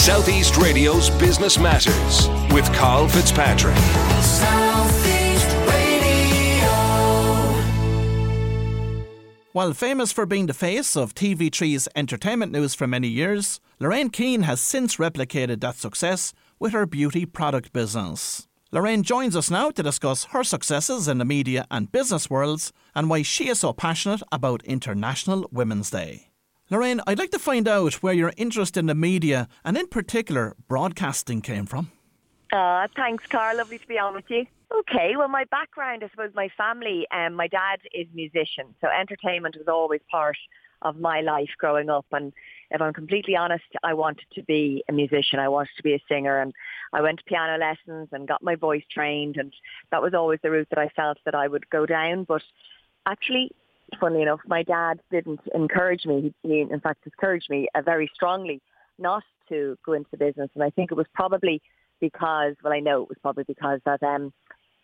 Southeast Radio's Business Matters with Carl Fitzpatrick. While famous for being the face of TV3's entertainment news for many years, Lorraine Keane has since replicated that success with her beauty product business. Lorraine joins us now to discuss her successes in the media and business worlds and why she is so passionate about International Women's Day. Lorraine, I'd like to find out where your interest in the media and, in particular, broadcasting came from. Uh, thanks, Carl. Lovely to be on with you. Okay, well, my background, I suppose, my family, um, my dad is musician, so entertainment was always part of my life growing up. And if I'm completely honest, I wanted to be a musician. I wanted to be a singer, and I went to piano lessons and got my voice trained, and that was always the route that I felt that I would go down. But actually, funnily enough, my dad didn't encourage me. He, in fact, discouraged me uh, very strongly not to go into business. And I think it was probably because, well, I know it was probably because that um,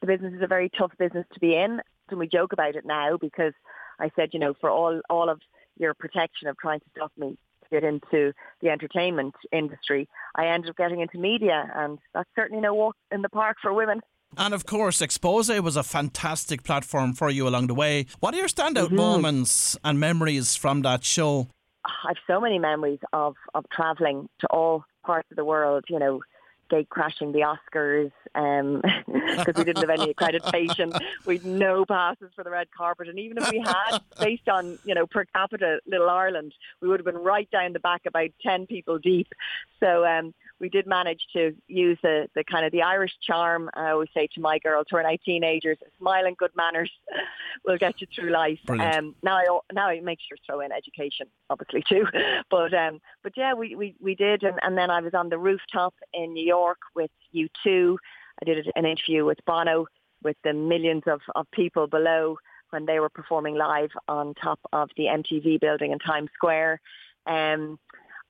the business is a very tough business to be in. And we joke about it now because I said, you know, for all, all of your protection of trying to stop me to get into the entertainment industry, I ended up getting into media. And that's certainly no walk in the park for women. And of course, Xposé was a fantastic platform for you along the way. What are your standout Mm-hmm. moments and memories from that show? I've so many memories of, of travelling to all parts of the world, you know, gate crashing the Oscars because we didn't have any accreditation. We'd no passes for the red carpet. And even if we had, based on, you know, per capita Little Ireland, we would have been right down the back about 10 people deep. So um, we did manage to use the, the kind of the Irish charm. I always say to my girls who are now teenagers, smile and good manners will get you through life. Um, now I now I make sure to throw in education, obviously too. But um, but yeah, we, we, we did, and, and then I was on the rooftop in New York with you two. I did an interview with Bono with the millions of, of people below when they were performing live on top of the MTV building in Times Square. Um,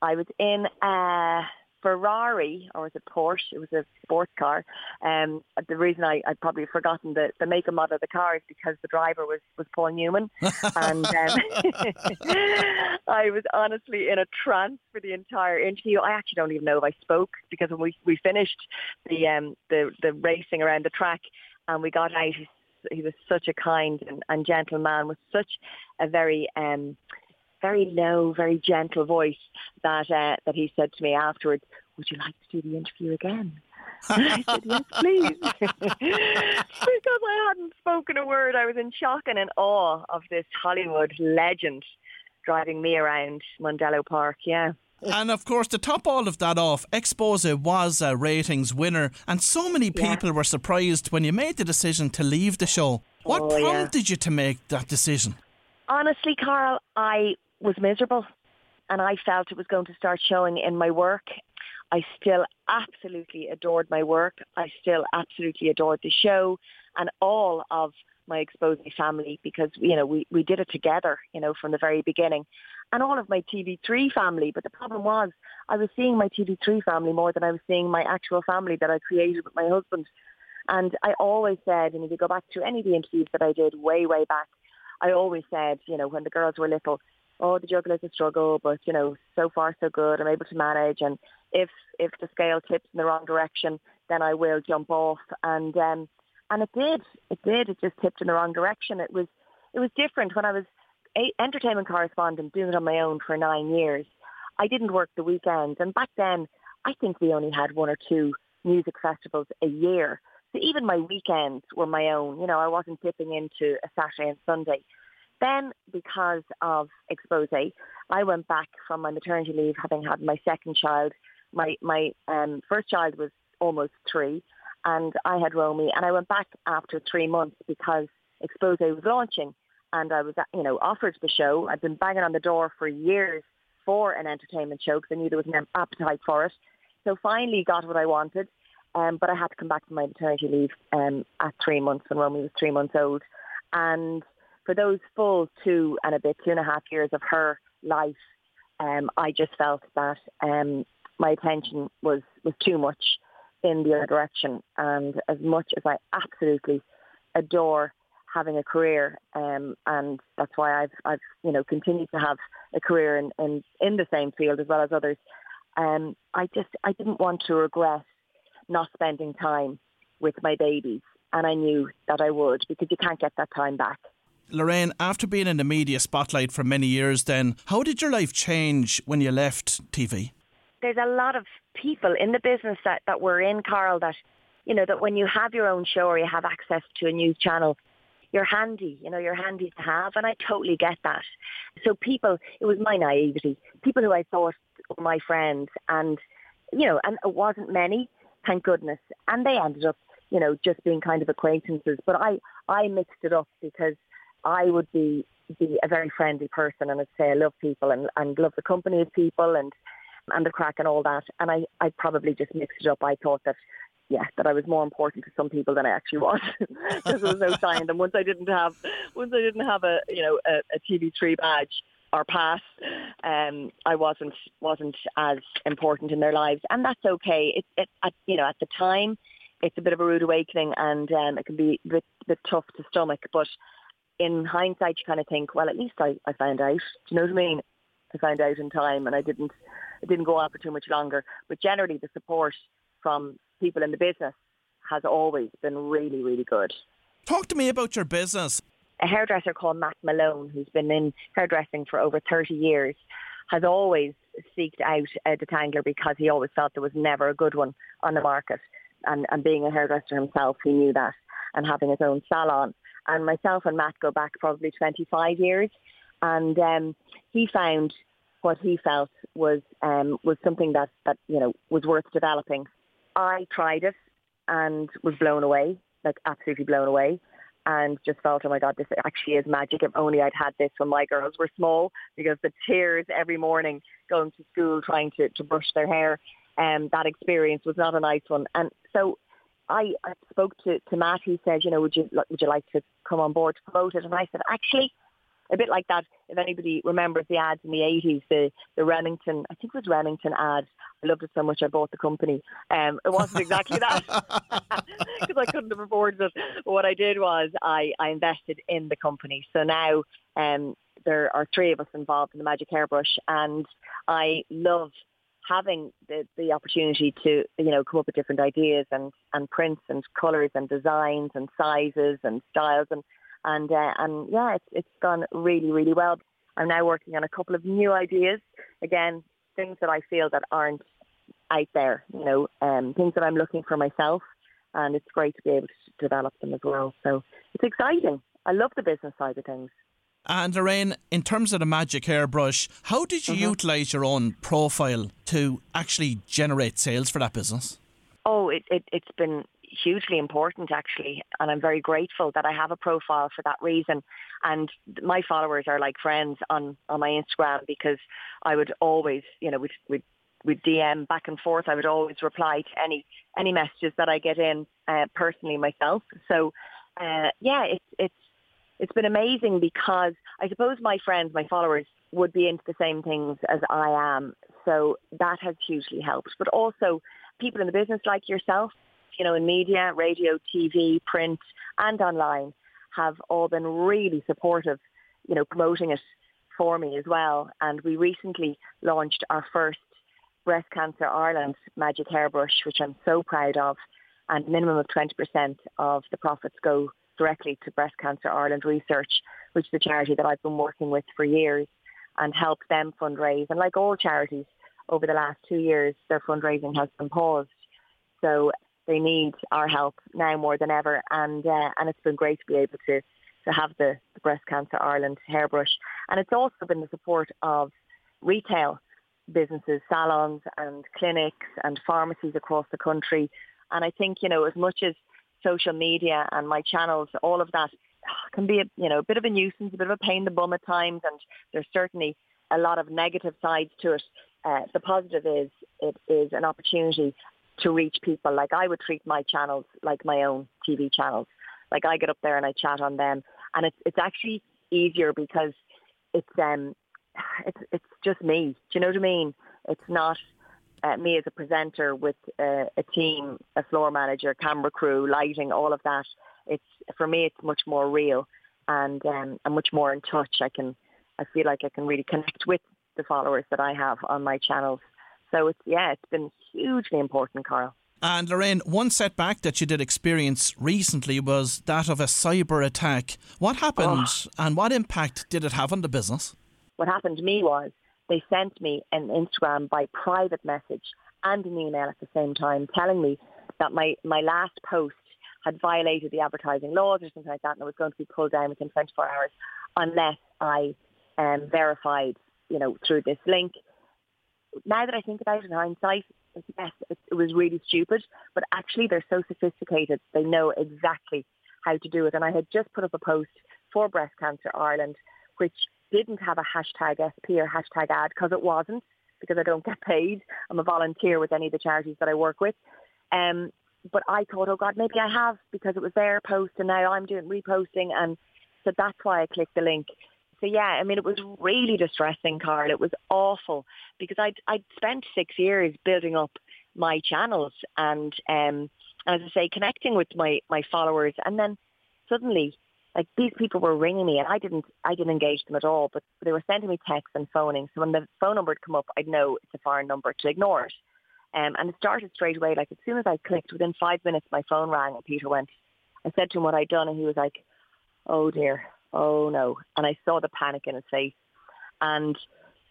I was in a Ferrari, or was it Porsche? It was a sports car. Um, the reason I, I'd probably forgotten the, the make and model of the car is because the driver was, was Paul Newman. and um, I was honestly in a trance for the entire interview. I actually don't even know if I spoke because when we, we finished the, um, the, the racing around the track and we got out, he, was such a kind and, and gentle man with such a very... Um, very low, very gentle voice that uh, that he said to me afterwards, "Would you like to do the interview again?" And I said, "Yes, please," because I hadn't spoken a word. I was in shock and in awe of this Hollywood legend driving me around Mondello Park. Yeah. And of course, to top all of that off, Xposé was a ratings winner, and so many Yeah. people were surprised when you made the decision to leave the show. What Oh, yeah. prompted you to make that decision? Honestly, Carl, I was miserable and I felt it was going to start showing in my work. I still absolutely adored my work. I still absolutely adored the show and all of my Xposé family because, you know, we, we did it together, you know, from the very beginning. And all of my TV3 family. But the problem was I was seeing my TV3 family more than I was seeing my actual family that I created with my husband. And I always said, and if you go back to any of the interviews that I did way, way back, I always said, you know, when the girls were little, oh, the juggle is a struggle, but, you know, so far so good. I'm able to manage. And if if the scale tips in the wrong direction, then I will jump off. And um, and it did. It did. It just tipped in the wrong direction. It was it was different when I was a entertainment correspondent doing it on my own for nine years. I didn't work the weekends. And back then, I think we only had one or two music festivals a year. So even my weekends were my own. You know, I wasn't dipping into a Saturday and Sunday. Then, because of Xposé, I went back from my maternity leave, having had my second child. My my um, first child was almost three, and I had Romy, and I went back after three months because Xposé was launching, and I was you know offered the show. I'd been banging on the door for years for an entertainment show because I knew there was an appetite for it. So finally got what I wanted. Um, but I had to come back from my maternity leave um, at three months when Romy was three months old. And for those full two and a bit, two and a half years of her life, um, I just felt that um, my attention was, was too much in the other direction. And as much as I absolutely adore having a career, um, and that's why I've, I've, you know, continued to have a career in, in, in the same field as well as others, um, I just I didn't want to regret not spending time with my babies, and I knew that I would because you can't get that time back. Lorraine, after being in the media spotlight for many years, then how did your life change when you left TV? There's a lot of people in the business that, that we're in, Carl, that you know that when you have your own show or you have access to a news channel, you're handy, you know, you're handy to have, and I totally get that. So people, it was my naivety. People who I thought were my friends, and you know, and it wasn't many, thank goodness, and they ended up, you know, just being kind of acquaintances. But I, I mixed it up because I would be be a very friendly person, and I'd say I love people and and love the company of people and and the crack and all that. And I, I probably just mixed it up. I thought that yeah, that I was more important to some people than I actually was because there was no sign. And once I didn't have, once I didn't have a, you know, a, a TV3 badge or pass, um, I wasn't wasn't as important in their lives, and that's okay. It, it at, you know, at the time, it's a bit of a rude awakening, and um, it can be a bit, bit tough to stomach. But in hindsight, you kind of think, well, at least I, I found out. Do you know what I mean? I found out in time, and I didn't, it didn't go on for too much longer. But generally, the support from people in the business has always been really, really good. Talk to me about your business. A hairdresser called Matt Malone, who's been in hairdressing for over 30 years, has always seeked out a detangler because he always felt there was never a good one on the market. And, and being a hairdresser himself, he knew that, and having his own salon. And myself and Matt go back probably 25 years. And um, he found what he felt was um, was something that, that you know was worth developing I tried it and was blown away, like absolutely blown away, and just felt, oh my God, this actually is magic. If only I'd had this when my girls were small, because the tears every morning going to school trying to, to brush their hair, um, that experience was not a nice one. And so I, I spoke to, to Matt. He said, you know, would you would you like to come on board to promote it? And I said, actually, a bit like that. If anybody remembers the ads in the 80s, the, the Remington, I think it was Remington ads. I loved it so much I bought the company. Um, it wasn't exactly that because I couldn't have afforded it. But what I did was I, I invested in the company. So now um, there are three of us involved in the Magic Hairbrush and I love having the, the opportunity to, you know, come up with different ideas and, and prints and colours and designs and sizes and styles and and uh, and yeah, it's it's gone really really well. I'm now working on a couple of new ideas. Again, things that I feel that aren't out there. You know, um, things that I'm looking for myself, and it's great to be able to develop them as well. So it's exciting. I love the business side of things. And Lorraine, in terms of the magic hairbrush, how did you mm-hmm. utilise your own profile to actually generate sales for that business? Oh, it, it, it's been hugely important actually and I'm very grateful that I have a profile for that reason and my followers are like friends on on my Instagram because I would always you know we'd, we'd we'd DM back and forth I would always reply to any any messages that I get in uh, personally myself so uh, yeah it's it's it's been amazing because I suppose my friends my followers would be into the same things as I am so that has hugely helped but also people in the business like yourself you know, in media, radio, TV, print and online have all been really supportive, you know, promoting it for me as well. And we recently launched our first Breast Cancer Ireland Magic Hairbrush, which I'm so proud of. And minimum of 20% of the profits go directly to Breast Cancer Ireland Research, which is a charity that I've been working with for years and help them fundraise. And like all charities, over the last two years, their fundraising has been paused. So they need our help now more than ever, and uh, and it's been great to be able to to have the, the Breast Cancer Ireland hairbrush, and it's also been the support of retail businesses, salons and clinics and pharmacies across the country, and I think you know as much as social media and my channels, all of that can be a you know a bit of a nuisance, a bit of a pain in the bum at times, and there's certainly a lot of negative sides to it. Uh, the positive is it is an opportunity to reach people. Like I would treat my channels like my own TV channels. Like I get up there and I chat on them, and it's it's actually easier because it's um it's it's just me. Do you know what I mean? It's not uh, me as a presenter with uh, a team, a floor manager, camera crew, lighting, all of that. It's for me, it's much more real, and um, I'm much more in touch. I can, I feel like I can really connect with the followers that I have on my channels So it's yeah, it's been hugely important, Carl. And Lorraine, one setback that you did experience recently was that of a cyber attack. What happened oh. and what impact did it have on the business? What happened to me was they sent me an Instagram by private message and an email at the same time telling me that my, my last post had violated the advertising laws or something like that and it was going to be pulled down within 24 hours unless I um, verified, you know, through this link. Now that I think about it in hindsight, yes, it, it was really stupid, but actually they're so sophisticated, they know exactly how to do it. And I had just put up a post for Breast Cancer Ireland, which didn't have a hashtag SP or hashtag ad because it wasn't, because I don't get paid. I'm a volunteer with any of the charities that I work with. Um, but I thought, oh God, maybe I have because it was their post and now I'm doing reposting. And so that's why I clicked the link. So yeah, I mean, it was really distressing, Carl. It was awful because I'd, I'd spent six years building up my channels and, um, as I say, connecting with my, my followers. And then suddenly, like these people were ringing me and I didn't, I didn't engage them at all, but they were sending me texts and phoning. So when the phone number would come up, I'd know it's a foreign number to ignore it. Um, and it started straight away. Like as soon as I clicked, within five minutes, my phone rang and Peter went. I said to him what I'd done, and he was like, "Oh dear, oh no!" And I saw the panic in his face, and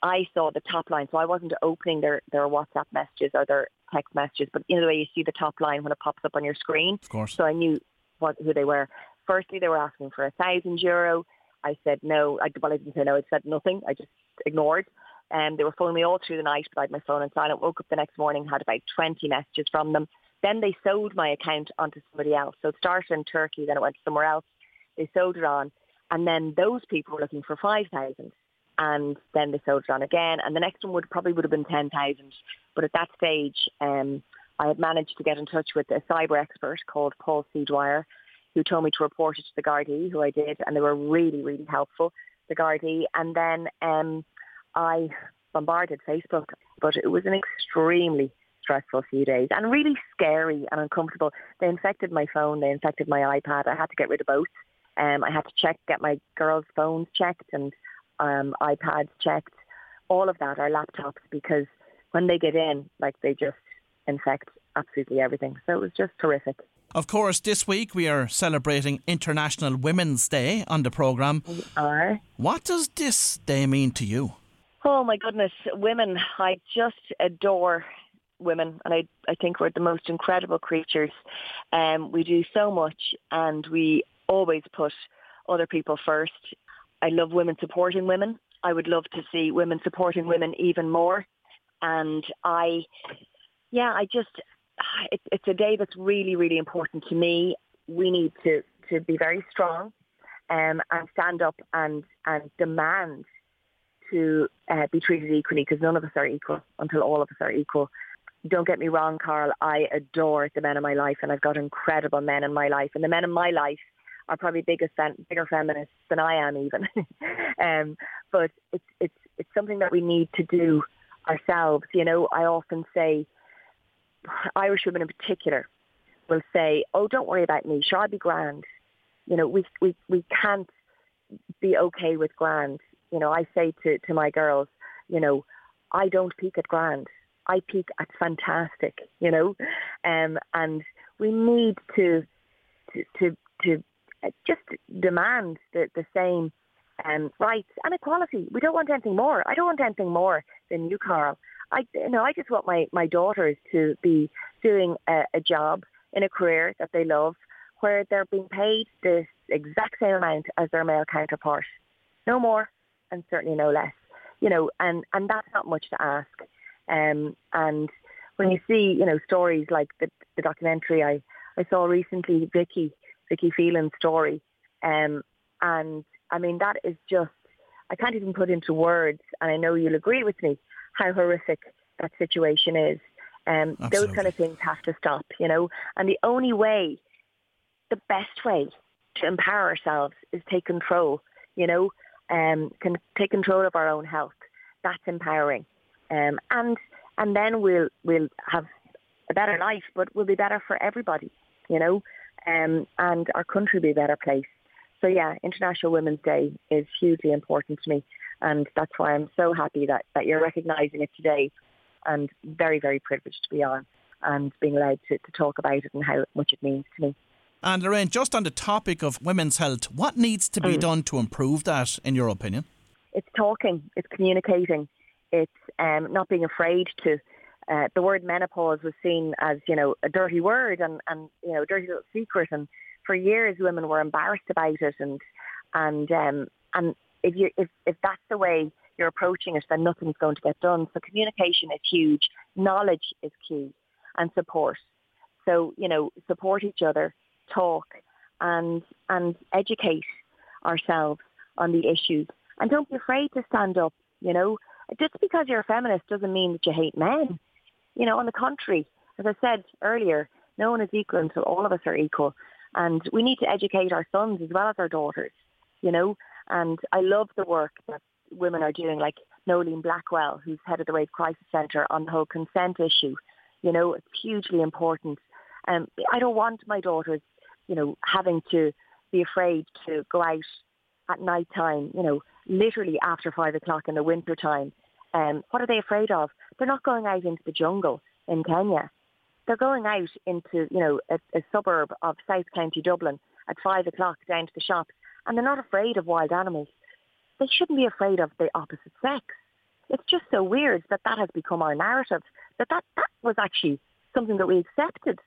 I saw the top line. So I wasn't opening their their WhatsApp messages or their text messages, but you know the way you see the top line when it pops up on your screen. Of course. So I knew what who they were. Firstly, they were asking for a thousand euro. I said no. I, well, I didn't say no. I said nothing. I just ignored. Um, they were phoning me all through the night, but I had my phone on silent. Woke up the next morning, had about 20 messages from them. Then they sold my account onto somebody else. So it started in Turkey, then it went somewhere else. They sold it on. And then those people were looking for 5,000. And then they sold it on again. And the next one would probably would have been 10,000. But at that stage, um, I had managed to get in touch with a cyber expert called Paul C. Dwyer, who told me to report it to the Gardaí, who I did. And they were really, really helpful, the Gardaí. And then um, I bombarded Facebook, but it was an extremely stressful few days and really scary and uncomfortable. They infected my phone, they infected my iPad. I had to get rid of both. Um, I had to check, get my girls' phones checked and um, iPads checked, all of that, our laptops, because when they get in, like they just infect absolutely everything. So it was just terrific. Of course, this week we are celebrating International Women's Day on the programme. We are. What does this day mean to you? Oh my goodness, women! I just adore women, and I I think we're the most incredible creatures. Um, we do so much, and we always put other people first. I love women supporting women. I would love to see women supporting women even more. And I, yeah, I just, it, it's a day that's really, really important to me. We need to, to be very strong um, and stand up and, and demand to uh, be treated equally because none of us are equal until all of us are equal. Don't get me wrong, Carl. I adore the men in my life, and I've got incredible men in my life. And the men in my life are probably biggest, bigger feminists than I am, even. um, but it's it's it's something that we need to do ourselves. You know, I often say, Irish women in particular will say, "Oh, don't worry about me. Sure, I'll be grand." You know, we we we can't be okay with grand you know, I say to, to my girls, you know, I don't peak at grand. I peak at fantastic, you know, um, and we need to to to, to just demand the, the same um, rights and equality. We don't want anything more. I don't want anything more than you, Carl. I you know I just want my my daughters to be doing a, a job in a career that they love, where they're being paid the exact same amount as their male counterpart. No more, and certainly no less. You know, and, and that's not much to ask. Um, and when you see, you know, stories like the, the documentary I, I saw recently, Vicky, Vicky Phelan's story, um, and I mean, that is just, I can't even put into words, and I know you'll agree with me, how horrific that situation is. Um, those kind of things have to stop, you know, and the only way, the best way to empower ourselves is take control, you know, um, can take control of our own health. That's empowering, um, and and then we'll we'll have a better life, but we'll be better for everybody, you know, um, and our country will be a better place. So yeah, International Women's Day is hugely important to me, and that's why I'm so happy that that you're recognising it today. and very, very privileged to be on and being allowed to, to talk about it and how much it means to me. And Lorraine, just on the topic of women's health, what needs to be mm. done to improve that, in your opinion? It's talking, it's communicating, it's um, not being afraid to. Uh, the word menopause was seen as, you know, a dirty word and, and you know, a dirty little secret. And for years, women were embarrassed about it. And and um, and if you if, if that's the way you're approaching it, then nothing's going to get done. So communication is huge. Knowledge is key, and support. So you know, support each other, talk, and and educate ourselves on the issues, and don't be afraid to stand up. You know, just because you're a feminist doesn't mean that you hate men. You know, on the contrary, as I said earlier, no one is equal until all of us are equal. And we need to educate our sons as well as our daughters, you know. And I love the work that women are doing, like Noeline Blackwell, who's head of the Rape Crisis Centre on the whole consent issue. You know, it's hugely important. Um, I don't want my daughters, you know, having to be afraid to go out at night time, you know, literally after five o'clock in the winter time. Um, what are they afraid of? They're not going out into the jungle in Kenya. They're going out into, you know, a, a suburb of South County Dublin at five o'clock down to the shops, and they're not afraid of wild animals. They shouldn't be afraid of the opposite sex. It's just so weird that that has become our narrative. That that, that was actually something that we accepted.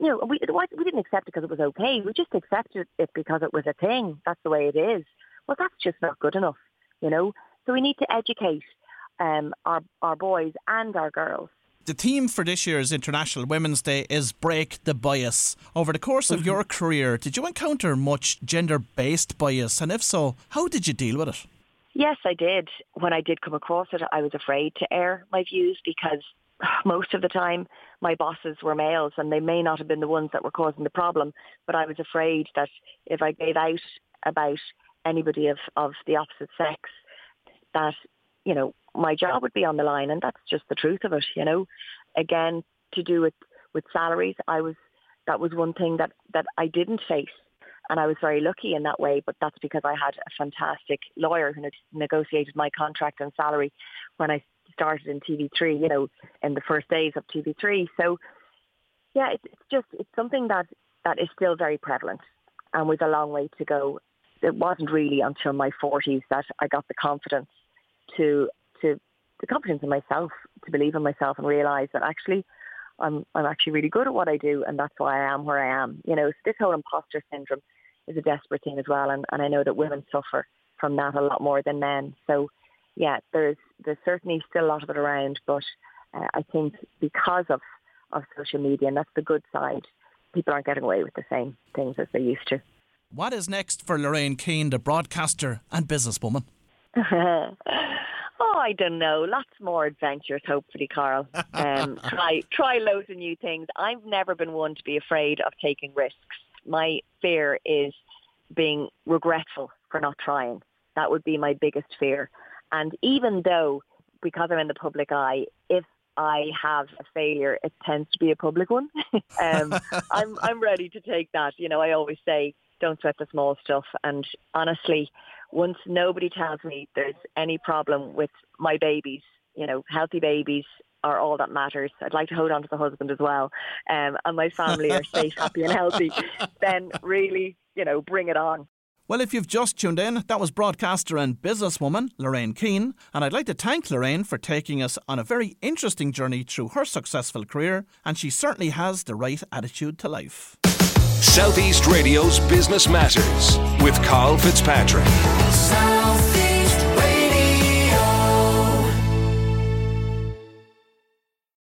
You know, we we didn't accept it because it was okay. We just accepted it because it was a thing. That's the way it is. Well, that's just not good enough. You know, so we need to educate um, our our boys and our girls the theme for this year's International Women's Day is Break the Bias. Over the course of mm-hmm. your career, did you encounter much gender based bias? And if so, how did you deal with it? Yes, I did. When I did come across it, I was afraid to air my views because most of the time my bosses were males and they may not have been the ones that were causing the problem, but I was afraid that if I gave out about anybody of, of the opposite sex, that, you know, my job would be on the line, and that's just the truth of it. You know, again, to do with with salaries, I was that was one thing that that I didn't face, and I was very lucky in that way. But that's because I had a fantastic lawyer who negotiated my contract and salary when I started in TV3. You know, in the first days of TV3. So, yeah, it's, it's just it's something that that is still very prevalent, and with a long way to go. It wasn't really until my 40s that I got the confidence to to the confidence in myself, to believe in myself and realise that actually I'm I'm actually really good at what I do and that's why I am where I am. You know, so this whole imposter syndrome is a desperate thing as well and, and I know that women suffer from that a lot more than men. So yeah, there's there's certainly still a lot of it around, but uh, I think because of, of social media, and that's the good side, people aren't getting away with the same things as they used to. What is next for Lorraine Keane, the broadcaster and businesswoman? Oh, I don't know. Lots more adventures, hopefully, Carl. Um, try try loads of new things. I've never been one to be afraid of taking risks. My fear is being regretful for not trying. That would be my biggest fear. And even though, because I'm in the public eye, if I have a failure, it tends to be a public one. um, I'm I'm ready to take that. You know, I always say, don't sweat the small stuff. And honestly, once nobody tells me there's any problem with my babies, you know, healthy babies are all that matters. I'd like to hold on to the husband as well, um, and my family are safe, happy, and healthy. Then really, you know, bring it on. Well, if you've just tuned in, that was broadcaster and businesswoman Lorraine Keane, and I'd like to thank Lorraine for taking us on a very interesting journey through her successful career, and she certainly has the right attitude to life. Southeast Radio's Business Matters with Carl Fitzpatrick.